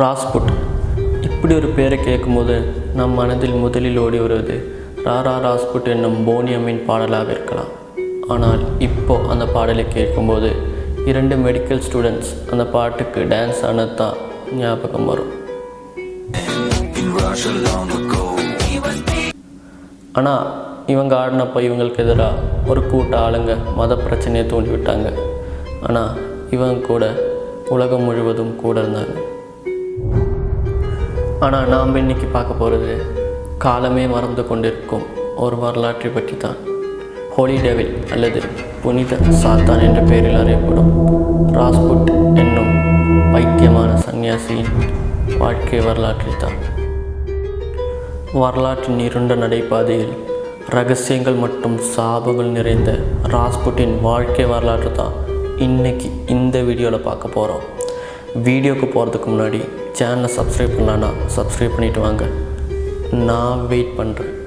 ராஸ்புட். இப்படி ஒரு பேரை கேட்கும்போது நம் மனதில் முதலில் ஓடி வருவது ராரா ராஸ்புட் என்னும் போனியம்மின் பாடலாக இருக்கலாம். ஆனால் இப்போ அந்த பாடலை கேட்கும்போது இரண்டு மெடிக்கல் ஸ்டூடெண்ட்ஸ் அந்த பாட்டுக்கு டான்ஸ் ஆனது தான் ஞாபகம் வரும். ஆனால் இவங்க ஆடினப்போ இவங்களுக்கு எதிராக ஒரு கூட்ட ஆளுங்க மத பிரச்சனையை தூண்டிவிட்டாங்க. ஆனால் இவங்க கூட உலகம் முழுவதும் கூட இருந்தாங்க. ஆனால் நாம் இன்னைக்கு பார்க்க போகிறது காலமே மறந்து கொண்டிருக்கும் ஒரு வரலாற்றை பற்றி தான் ஹோலி டெவில் அல்லது புனித சாத்தான் என்ற பெயரில் அறியப்படும் ராஸ்புட் என்னும் பைத்தியமான சன்னியாசியின் வாழ்க்கை வரலாற்றை தான் வரலாற்றின் இருண்ட நடைபாதையில் ரகசியங்கள் மற்றும் சாபங்கள் நிறைந்த ராஸ்புட்டின் வாழ்க்கை வரலாற்று தான் இன்னைக்கு இந்த வீடியோவில் பார்க்க போகிறோம் வீடியோவுக்கு போகிறதுக்கு முன்னாடி சேனலை சப்ஸ்கிரைப் பண்ணலான்னா சப்ஸ்கிரைப் பண்ணிவிட்டு வாங்க. நான் வெயிட் பண்ணுறேன்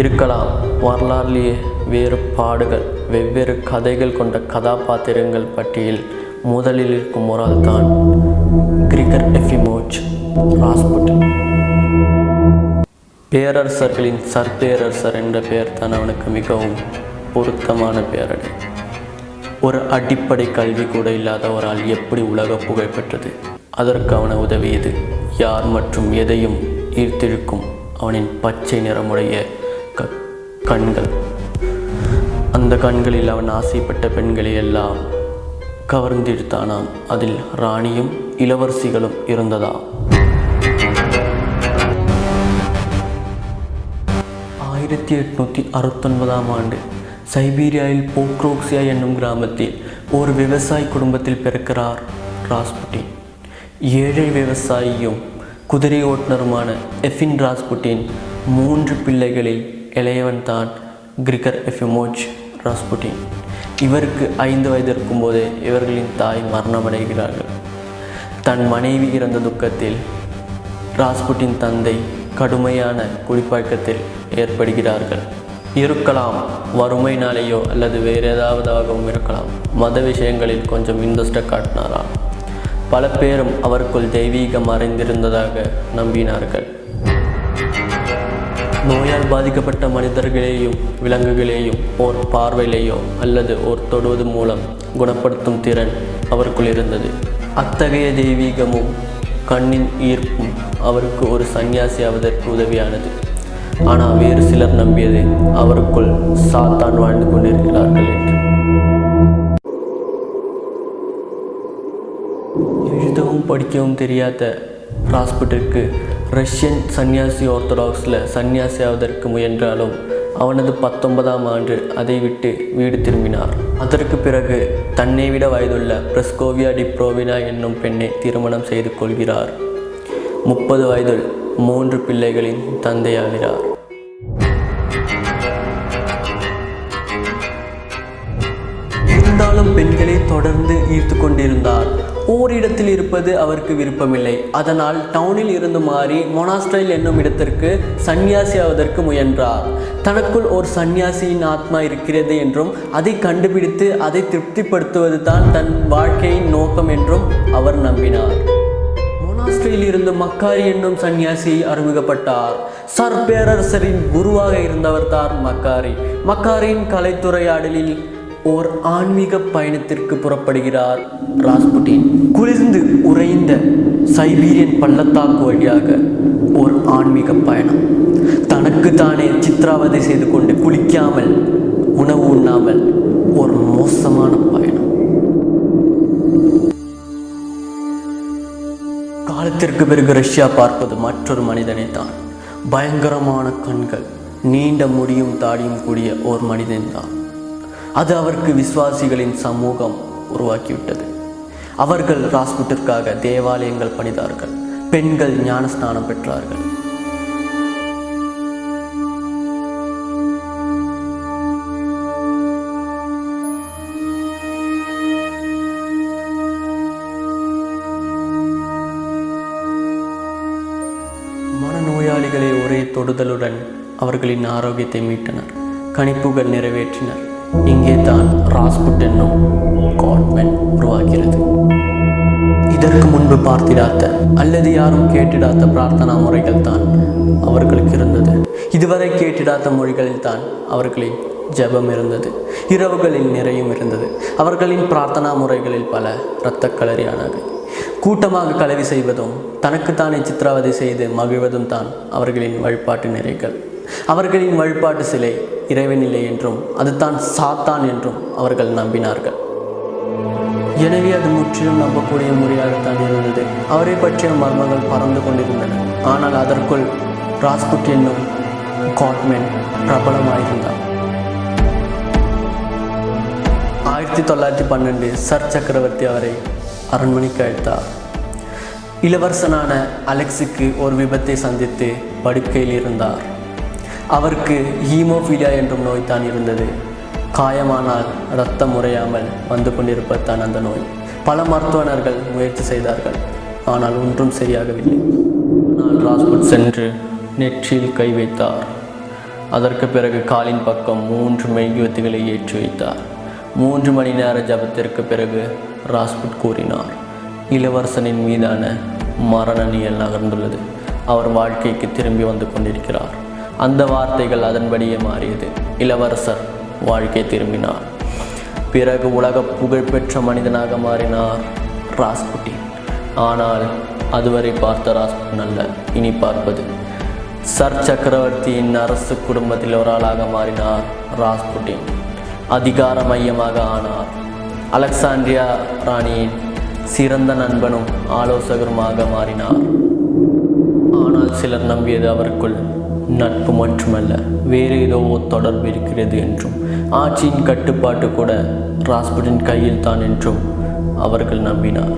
இருக்கலாம். வரலாறுலேயே வேறு பாடுகள் வெவ்வேறு கதைகள் கொண்ட கதாபாத்திரங்கள் பட்டியல் முதலில் இருக்கும் ஒரு ஆள் தான் கிரிகர் எஃபிமோச் ராஸ்புட்டின் பேரரசர்களின் சர்பேரரசர் என்ற பெயர் தான் அவனுக்கு மிகவும் பொருத்தமான பெயரடை. ஒரு அடிப்படை கல்வி கூட இல்லாத ஒரு ஆள் எப்படி உலக புகழ் பெற்றது? அதற்கு அவனை உதவியது. யார் மற்றும் எதையும் ஈர்த்திருக்கும் அவனின் பச்சை நிறமுடைய க கண்கள். அந்த கண்களில் அவன் ஆசைப்பட்ட பெண்களை எல்லாம் கவர்ந்திருத்தானாம் அதில் ராணியும் இளவரசிகளும் இருந்ததாம் ஆயிரத்தி எட்நூற்றி அறுபத்தொன்பதாம் ஆண்டு சைபீரியாவில் போக்ரோக்சியா என்னும் கிராமத்தில் ஒரு விவசாய குடும்பத்தில் பிறக்கிறார் ராஸ்புட்டின். ஏழை விவசாயியும் குதிரை ஓட்டுநருமான எஃபின் ராஸ்புட்டின் மூன்று பிள்ளைகளில் இளையவன் தான் கிரிகர் எஃபிமோச் ராஸ்புட்டின். இவருக்கு ஐந்து வயது இருக்கும்போதே இவர்களின் தாய் மரணமடைகிறார்கள். தன் மனைவி இறந்த துக்கத்தில் ராஸ்புட்டின் தந்தை கடுமையான குடிப்பழக்கத்தில் ஏற்படுகிறார்கள். இருக்கலாம். வறுமைனாலேயோ அல்லது வேறு ஏதாவதாகவும் இருக்கலாம். மத விஷயங்களில் கொஞ்சம் இன்ட்ரெஸ்ட்டை காட்டினாராம் பல பேரும் அவருக்குள் தெய்வீகம் மறைந்திருந்ததாக நம்பினார்கள். நோயால் பாதிக்கப்பட்ட மனிதர்களையும் விலங்குகளையும் ஓர் பார்வையிலேயோ அல்லது ஓர் தொடுவது மூலம் குணப்படுத்தும் திறன் அவருக்குள் இருந்தது. அத்தகைய தெய்வீகமும் கண்ணின் ஈர்ப்பும் அவருக்கு ஒரு சந்நியாசி ஆவதற்கு உதவியானது. ஆனால் வேறு சிலர் நம்பியது அவருக்குள் சாத்தான் வாழ்ந்து கொண்டிருக்கிறார்கள் என்று. எழுதவும் படிக்கவும் தெரியாத ராஸ்புட்டிற்கு ரஷ்யன் சன்னியாசி ஆர்த்தடாக்ஸில் சன்னியாசி ஆவதற்கு முயன்றாலும் அவனது பத்தொன்பதாம் ஆண்டு அதை விட்டு வீடு திரும்பினார். அதற்கு பிறகு தன்னை விட வயதுள்ள பிரஸ்கோவியா டிப்ரோவினா என்னும் பெண்ணை திருமணம் செய்து கொள்கிறார். முப்பது வயதில் மூன்று பிள்ளைகளின் தந்தையாகிறார் இருந்தாலும் பெண்களை தொடர்ந்து ஈர்த்து கொண்டிருந்தார். ஓரிடத்தில் இருப்பது அவருக்கு விருப்பமில்லை. அதனால் டவுனில் இருந்து மாறி மொனாஸ்டைல் என்னும் இடத்திற்கு சந்நியாசி ஆவதற்கு முயன்றார். தனக்குள் ஒரு சந்நியாசியின் ஆத்மா இருக்கிறது என்றும் அதை கண்டுபிடித்து அதை திருப்திப்படுத்துவது தான் தன் வாழ்க்கையின் நோக்கம் என்றும் அவர் நம்பினார். மொனாஸ்ட்ரியில் இருந்து மக்காரி என்னும் சன்னியாசி அறிமுகப்பட்டார். சர் பேரரசரின் குருவாக இருந்தவர் தான் மக்காரி. மக்காரியின் கலைத்துறையாடலில் ஓர் ஆன்மீக பயணத்திற்கு புறப்படுகிறார் ராஸ்புட்டின் குளிர்ந்து உறைந்த சைபீரியன் பள்ளத்தாக்கு வழியாக ஓர் ஆன்மீக பயணம். தனக்கு தானே சித்திராவதை செய்து கொண்டு குளிக்காமல் உணவு உண்ணாமல் ஒரு மோசமான பயணம். காலத்திற்கு பிறகு ரஷ்யா பார்ப்பது மற்றொரு மனிதனை தான். பயங்கரமான கண்கள் நீண்ட முடியும் தாடியும் கூடிய ஓர் மனிதன்தான் அது அவருக்கு விசுவாசிகளின் சமூகம் உருவாக்கிவிட்டது. அவர்கள் ராஸ்புட்டிற்காக தேவாலயங்கள் பணிதார்கள் பெண்கள் ஞானஸ்நானம் பெற்றார்கள். மக்களின் ஆரோக்கியத்தை மீட்டனர். கணிப்புகள் நிறைவேற்றினர். இங்கே தான் ராஸ்புட் என்னும் காட்மென் உருவாகிறது. இதற்கு முன்பு பார்த்திடாத அல்லது யாரும் கேட்டிடாத பிரார்த்தனா முறைகள் தான் அவர்களுக்கு இருந்தது. இதுவரை கேட்டிடாத மொழிகளில் தான் அவர்களின் ஜபம் இருந்தது. இரவுகளில் நிறையும் இருந்தது. அவர்களின் பிரார்த்தனா முறைகளில் பல இரத்த களரியானது. கூட்டமாக கலவி செய்வதும் தனக்குத்தானே சித்திரவதை செய்து மகிழ்வதும் தான் அவர்களின் வழிபாட்டு நிறைகள். அவர்களின் வழிபாட்டு சிலை இறைவனில்லை என்றும் அதுதான் சாத்தான் என்றும் அவர்கள் நம்பினார்கள். எனவே அது முற்றிலும் நம்பக்கூடிய முறையாகத்தான் இருந்தது. அவரை பற்றிய மர்மங்கள் பறந்து கொண்டிருந்தன. ஆனால் அதற்குள் ராஸ்புட் என்னும் காட்மேன் பிரபலமாயிருந்தார். ஆயிரத்தி தொள்ளாயிரத்தி பன்னெண்டு சர் சக்கரவர்த்தி அவரை அரண்மனைக்கு அழைத்தார். இளவரசனான அலெக்ஸுக்கு ஒரு விபத்தை சந்தித்து படுக்கையில் இருந்தார். அவருக்கு ஹீமோஃபீலியா என்றும் நோய் தான் இருந்தது. காயமானால் ரத்தம் முறையாமல் வந்து கொண்டிருப்பதுதான் அந்த நோய். பல மருத்துவனர்கள் முயற்சி செய்தார்கள். ஆனால் ஒன்றும் சரியாகவில்லை. ஆனால் ராஜ்புட் சென்று நெற்றியில் கை வைத்தார். அதற்கு பிறகு காலின் பக்கம் மூன்று மெய்யுவத்திகளை ஏற்றி வைத்தார். மூன்று மணி நேர ஜபத்திற்கு பிறகு ராஜ்புட் கூறினார் இளவரசனின் மீதான மரண நியல் நகர்ந்துள்ளது. அவர் வாழ்க்கைக்கு திரும்பி வந்து கொண்டிருக்கிறார். அந்த வார்த்தைகள் அதன்படியே மாறியது. இளவரசர் வாழ்க்கை திரும்பினார். பிறகு உலக புகழ்பெற்ற மனிதனாக மாறினார் ராஸ்புட்டின் ஆனால் அதுவரை பார்த்த ராஸ்புட்டின் அல்ல இனி பார்ப்பது. சர் சக்கரவர்த்தியின் அரசு குடும்பத்தில் ஒரு ஆளாக மாறினார் ராஸ்புட்டின் அதிகார மையமாக ஆனார். அலெக்சாண்ட்ரியா ராணியின் சிறந்த நண்பனும் ஆலோசகருமாக மாறினார். ஆனால் சிலர் நம்பியது அவருக்குள் நட்பு மட்டுமல்ல வேறு ஏதோ தொடர்பு இருக்கிறது என்றும் ஆட்சியின் கட்டுப்பாட்டு கூட ராஸ்புட்டின் கையில் தான் என்றும் அவர்கள் நம்பினார்.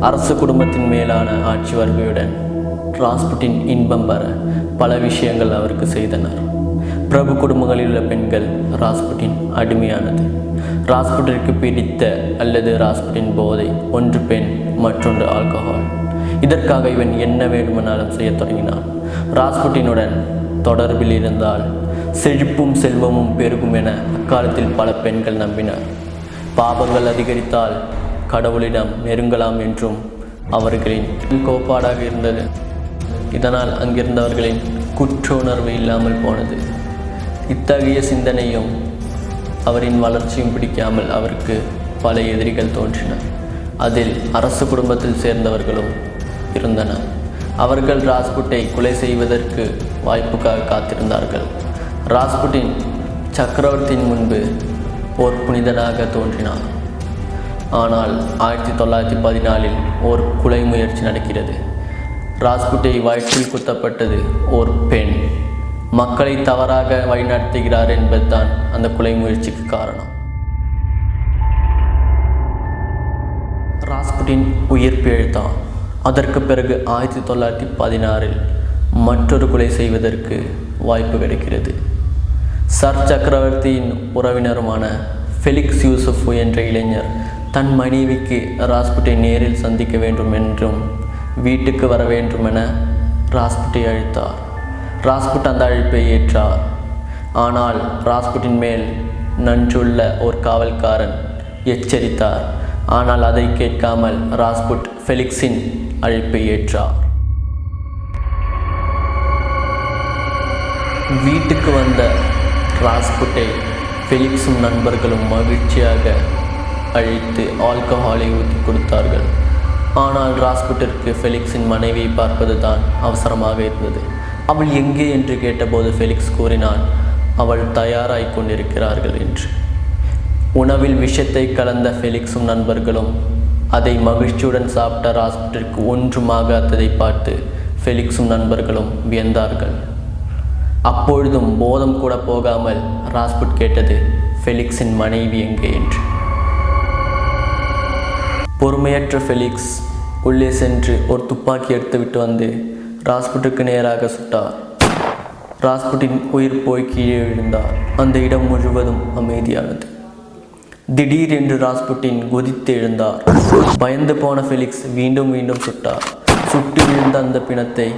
அரசு குடும்பத்தின் மேலான ஆட்சி வருகையுடன் ராஸ்புட்டின் இன்பம் பெற பல விஷயங்கள் அவருக்கு செய்தனர். பிரபு குடும்பங்களில் உள்ள பெண்கள் ராஸ்புட்டின் அடிமையானது. ராஸ்புட்டிற்கு பிடித்த அல்லது ராஸ்புட்டின் போதை ஒன்று பெண் மற்றொன்று ஆல்கஹால். இதற்காக இவன் என்ன வேண்டுமானாலும் செய்யத் தொடங்கினான். ராஸ்புட்டினுடன் தொடர்பில் இருந்தால் செழிப்பும் செல்வமும் பெருகும் என அக்காலத்தில் பல பெண்கள் நம்பினர். பாபங்கள் அதிகரித்தால் கடவுளிடம் நெருங்கலாம் என்றும் அவர்களின் கோட்பாடாக இருந்தது. இதனால் அங்கிருந்தவர்களின் குற்ற உணர்வு இல்லாமல் போனது. இத்தகைய சிந்தனையும் அவரின் வளர்ச்சியும் பிடிக்காமல் அவருக்கு பல எதிரிகள் தோன்றின. அதில் அரசு குடும்பத்தில் சேர்ந்தவர்களும் இருந்தனர். அவர்கள் ராஜ்புட்டை கொலை செய்வதற்கு வாய்ப்புக்காக காத்திருந்தார்கள். ராஜ்புட்டின் சக்கரவர்த்தியின் முன்பு ஓர் புனிதனாக தோன்றினார் ஆனால் ஆயிரத்தி தொள்ளாயிரத்தி பதினாலில் ஓர் கொலை முயற்சி நடக்கிறது. ராஜ்புட்டை வயிற்றில் குத்தப்பட்டது ஓர் பெண். மக்களை தவறாக வழிநடத்துகிறார் என்பதுதான் அந்த கொலை முயற்சிக்கு காரணம். ராஜ்புட்டின் உயிர் பிழைத்தான். அதற்கு பிறகு ஆயிரத்தி தொள்ளாயிரத்தி பதினாறில் மற்றொரு கொலை செய்வதற்கு வாய்ப்பு கிடைக்கிறது. சர் சக்கரவர்த்தியின் உறவினருமான ஃபெலிக்ஸ் யூசுஃப் என்ற இளைஞர் தன் மனைவிக்கு ராஸ்புட்டை நேரில் சந்திக்க வேண்டும் என்றும் வீட்டுக்கு வர வேண்டும் என ராஸ்புட்டை அழைத்தார். ராஸ்புட் அந்த அழைப்பை ஏற்றார். ஆனால் ராஸ்புட்டின் மேல் நன்றுள்ள ஒரு காவல்காரன் எச்சரித்தார். ஆனால் அதை கேட்காமல் ராஸ்புட் ஃபெலிக்ஸின் அழைப்பை ஏற்றார் வீட்டுக்கு வந்த ராஸ்புட்டை ஃபெலிக்ஸும் நண்பர்களும் மகிழ்ச்சியாக அழைத்து ஆல்கஹாலை ஊற்றி கொடுத்தார்கள். ஆனால் ராஸ்புட்டிற்கு ஃபெலிக்ஸின் மனைவியை பார்ப்பது தான் அவசரமாக இருந்தது. அவள் எங்கே என்று கேட்டபோது ஃபெலிக்ஸ் கூறினான் அவள் தயாராய் கொண்டிருக்கிறார்கள் என்று. உணவில் விஷத்தை கலந்த ஃபெலிக்ஸும் நண்பர்களும் அதை மகிழ்ச்சியுடன் சாப்பிட்ட ராஸ்புட்டிற்கு அத்ததை பார்த்து ஃபெலிக்ஸும் நண்பர்களும் வியந்தார்கள். அப்பொழுதும் போதம் கூட போகாமல் ராஸ்புட் கேட்டது ஃபெலிக்ஸின் மனைவி எங்கே? என்று. பொறுமையற்ற ஃபெலிக்ஸ் உள்ளே சென்று ஒரு துப்பாக்கி எடுத்துவிட்டு வந்து ராஸ்புட்டுக்கு நேராக சுட்டார். ராஸ்புட்டின் உயிர் போய் கீழே விழுந்தார். அந்த இடம் முழுவதும் அமைதியானது. திடீரென்று ராஸ்புட்டின் குதித்து எழுந்தார். பயந்து போன ஃபெலிக்ஸ் மீண்டும் மீண்டும் சுட்டார். சுட்டு விழுந்த அந்த பிணத்தை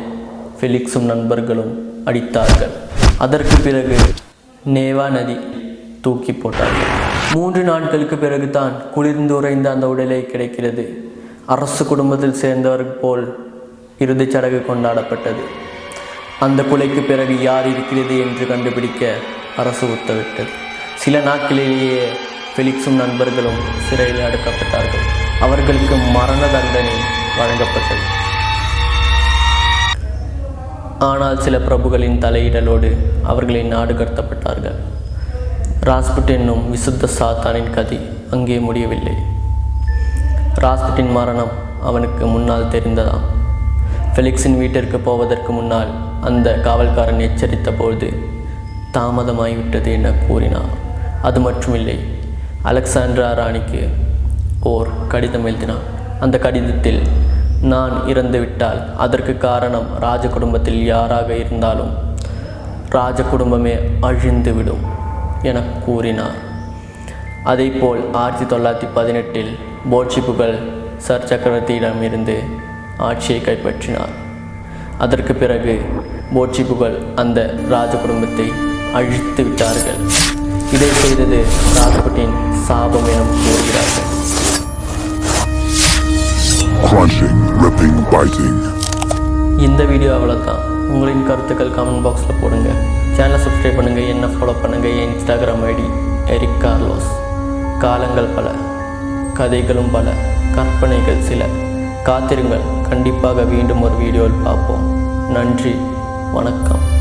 ஃபெலிக்ஸும் நண்பர்களும் அடித்தார்கள். அதற்கு பிறகு நேவா நதி தூக்கி போட்டார்கள். மூன்று நாட்களுக்கு பிறகுதான் குளிர்ந்து உறைந்த அந்த உடலை கிடைக்கிறது. அரசு குடும்பத்தில் சேர்ந்தவர் போல் இறுதிச் சடங்கு கொண்டாடப்பட்டது. அந்த கொலைக்கு பிறகு யார் இருக்கிறது என்று கண்டுபிடிக்க அரசு உத்தரவிட்டது. சில நாட்களிலேயே ஃபெலிக்ஸும் நண்பர்களும் சிறையில் அடைக்கப்பட்டார்கள். அவர்களுக்கு மரண தண்டனை வழங்கப்பட்டது. ஆனால் சில பிரபுகளின் தலையிடலோடு அவர்களை நாடு கடத்தப்பட்டார்கள். ராஸ்புட் என்னும் விசுத்த சாத்தானின் கதை அங்கே முடியவில்லை. ராஸ்புட்டின் மரணம் அவனுக்கு முன்னால் தெரிந்ததாம். ஃபெலிக்ஸின் வீட்டிற்கு போவதற்கு முன்னால் அந்த காவல்காரன் எச்சரித்த போது தாமதமாகிவிட்டது என கூறினார் அது மட்டுமில்லை அலெக்சாண்ட்ரா ராணிக்கு ஓர் கடிதம் எழுதினான். அந்த கடிதத்தில் நான் இறந்துவிட்டால் அதற்கு காரணம் ராஜ குடும்பத்தில் யாராக இருந்தாலும் ராஜ குடும்பமே அழிந்துவிடும் என கூறினார். அதேபோல் ஆயிரத்தி தொள்ளாயிரத்தி பதினெட்டில் போர்ச்சிப்புகள் சர் சக்கரவர்த்தியிடமிருந்து ஆட்சியை கைப்பற்றினார். அதற்கு பிறகு போர்ச்சிப்புகள் அந்த ராஜ குடும்பத்தை அழித்து விட்டார்கள் இதை செய்தது ராஜ்புட்டின் சாபம் எனும் கூறுகிறார்கள். Crunching, ripping, biting. இந்த வீடியோ அவ்வளோதான் உங்களின் கருத்துக்கள் கமெண்ட் பாக்ஸில் போடுங்க. சேனலை சப்ஸ்கிரைப் பண்ணுங்கள் என்ன ஃபாலோ பண்ணுங்கள் என் இன்ஸ்டாகிராம் ஐடி எரிக் கார்லோஸ் காலங்கள் பல கதைகளும் பல கற்பனைகள் சில. காத்திருங்கள். கண்டிப்பாக மீண்டும் ஒரு வீடியோவில் பார்ப்போம். நன்றி வணக்கம்.